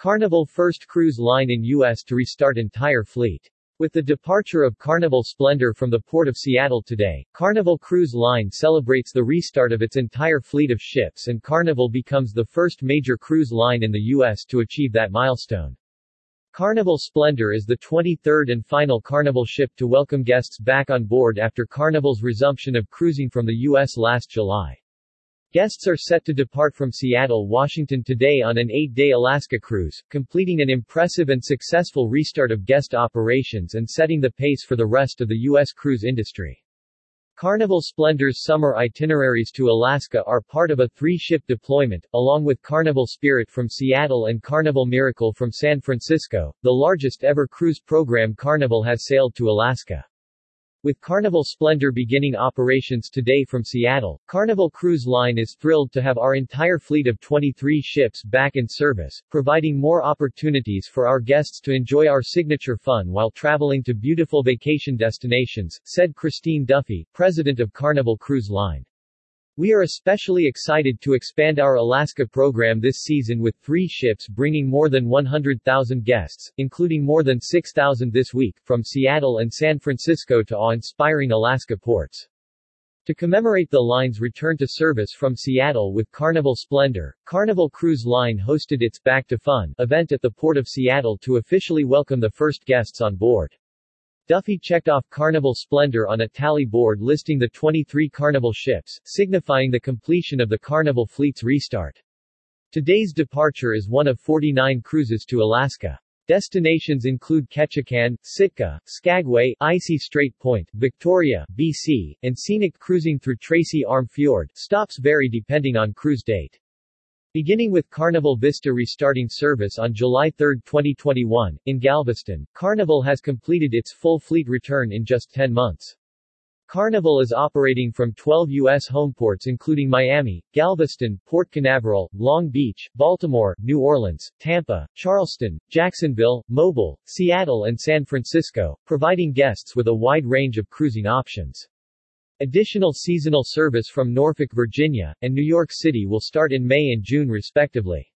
Carnival first cruise line in U.S. to restart entire fleet. With the departure of Carnival Splendor from the port of Seattle today, Carnival Cruise Line celebrates the restart of its entire fleet of ships and Carnival becomes the first major cruise line in the U.S. to achieve that milestone. Carnival Splendor is the 23rd and final Carnival ship to welcome guests back on board after Carnival's resumption of cruising from the U.S. last July. Guests are set to depart from Seattle, Washington today on an eight-day Alaska cruise, completing an impressive and successful restart of guest operations and setting the pace for the rest of the U.S. cruise industry. Carnival Splendor's summer itineraries to Alaska are part of a three-ship deployment, along with Carnival Spirit from Seattle and Carnival Miracle from San Francisco, the largest ever cruise program Carnival has sailed to Alaska. With Carnival Splendor beginning operations today from Seattle, Carnival Cruise Line is thrilled to have our entire fleet of 23 ships back in service, providing more opportunities for our guests to enjoy our signature fun while traveling to beautiful vacation destinations, said Christine Duffy, president of Carnival Cruise Line. We are especially excited to expand our Alaska program this season with three ships bringing more than 100,000 guests, including more than 6,000 this week, from Seattle and San Francisco to awe-inspiring Alaska ports. To commemorate the line's return to service from Seattle with Carnival Splendor, Carnival Cruise Line hosted its Back to Fun event at the Port of Seattle to officially welcome the first guests on board. Duffy checked off Carnival Splendor on a tally board listing the 23 Carnival ships, signifying the completion of the Carnival fleet's restart. Today's departure is one of 49 cruises to Alaska. Destinations include Ketchikan, Sitka, Skagway, Icy Strait Point, Victoria, BC, and scenic cruising through Tracy Arm Fjord. Stops vary depending on cruise date. Beginning with Carnival Vista restarting service on July 3, 2021, in Galveston, Carnival has completed its full fleet return in just 10 months. Carnival is operating from 12 U.S. homeports including Miami, Galveston, Port Canaveral, Long Beach, Baltimore, New Orleans, Tampa, Charleston, Jacksonville, Mobile, Seattle and San Francisco, providing guests with a wide range of cruising options. Additional seasonal service from Norfolk, Virginia, and New York City will start in May and June respectively.